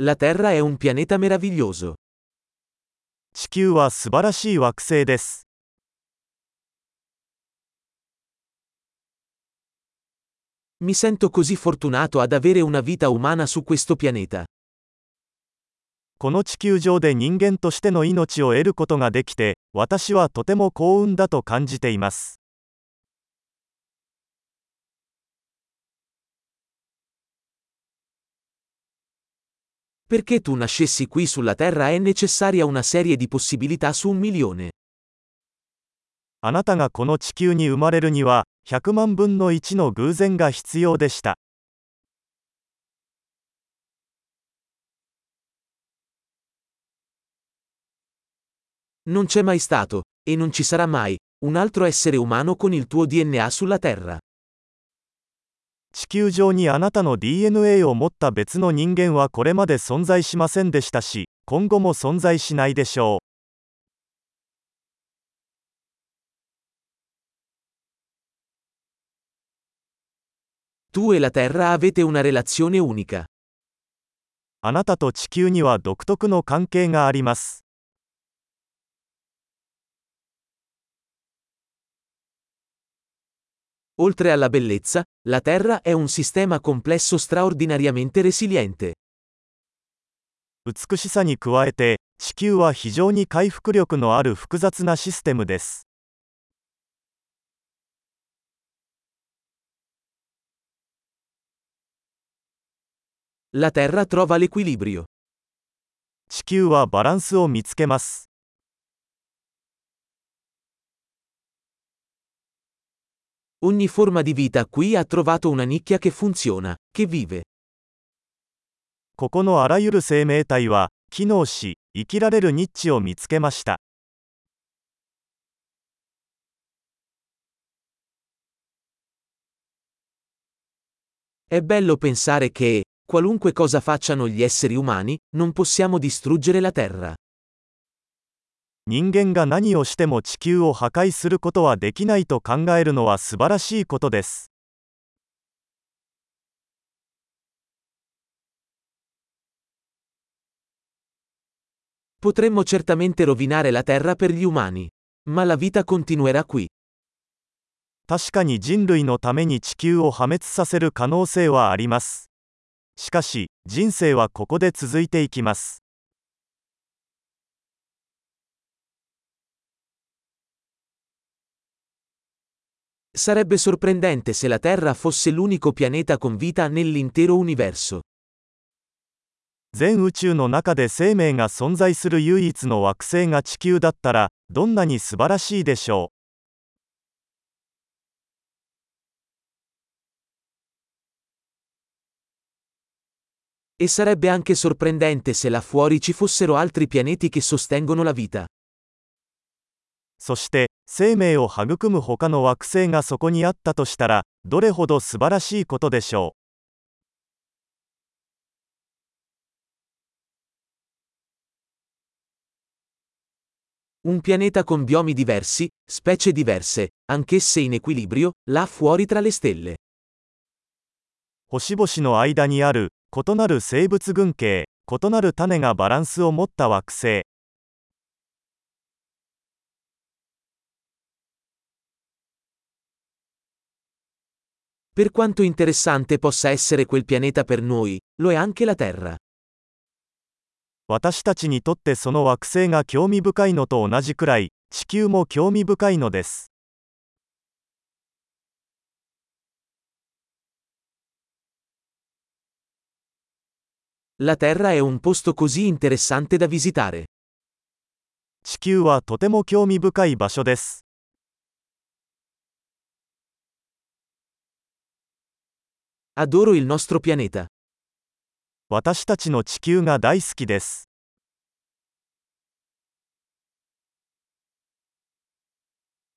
La Terra è un pianeta meraviglioso. 地球は素晴らしい惑星です Mi sento così fortunato ad avere una vita umana su questo pianeta. この地球上で人間としての命を得ることができて私はとても幸運だと感じています Perché tu nascessi qui sulla Terra è necessaria una serie di possibilità su un milione. あなたがこの地球に生まれるには100万分の1の偶然が必要でした Non c'è mai stato, e non ci sarà mai, un altro essere umano con il tuo DNA sulla Terra. 地球上にあなたの DNA を持った別の人間はこれまで存在しませんでしたし今後も存在しないでしょう e. あなたと地球には独特の関係があります Oltre alla bellezza, la Terra è un sistema complesso straordinariamente resiliente. 美しさに加えて地球は非常に回復力のある複雑なシステムです La Terra trova l'equilibrio. 地球はバランスを見つけます Ogni forma di vita qui ha trovato una nicchia che funziona, che vive. ここのあらゆる生命体は機能し生きられるニッチを見つけました È bello pensare che, qualunque cosa facciano gli esseri umani, non possiamo distruggere la Terra. 人間が何をしても地球を破壊することはできないと考えるのは素晴らしいことです Potremmo certamente rovinare la Terra per gli umani. Ma la vita continuerà qui. 確かに人類のために地球を破滅させる可能性はありますしかし人生はここで続いていきます Sarebbe sorprendente se la Terra fosse l'unico pianeta con vita nell'intero universo. 全宇宙の中で生命が存在する唯一の惑星が地球だったらどんなに素晴らしいでしょ E sarebbe anche sorprendente se là fuori ci fossero altri pianeti che sostengono la vita. うそして生命を育む他の惑星がそこにあったとしたらどれほど素晴らしいことでしょ Un pianeta con biomi diversi, specie diverse, anch'esse in equilibrio, là fuori tra le stelle. う星々の間にある異なる生物群系異なる種がバランスを持った惑星 Per quanto interessante possa essere quel pianeta per noi, lo è anche la Terra. 私たちにとってその惑星が興味深いのと同じくらい地球も興味深いのです La Terra è un posto così interessante da visitare. 地球はとても興味深い場所です Adoro il nostro pianeta. 私たちの地球が大好きです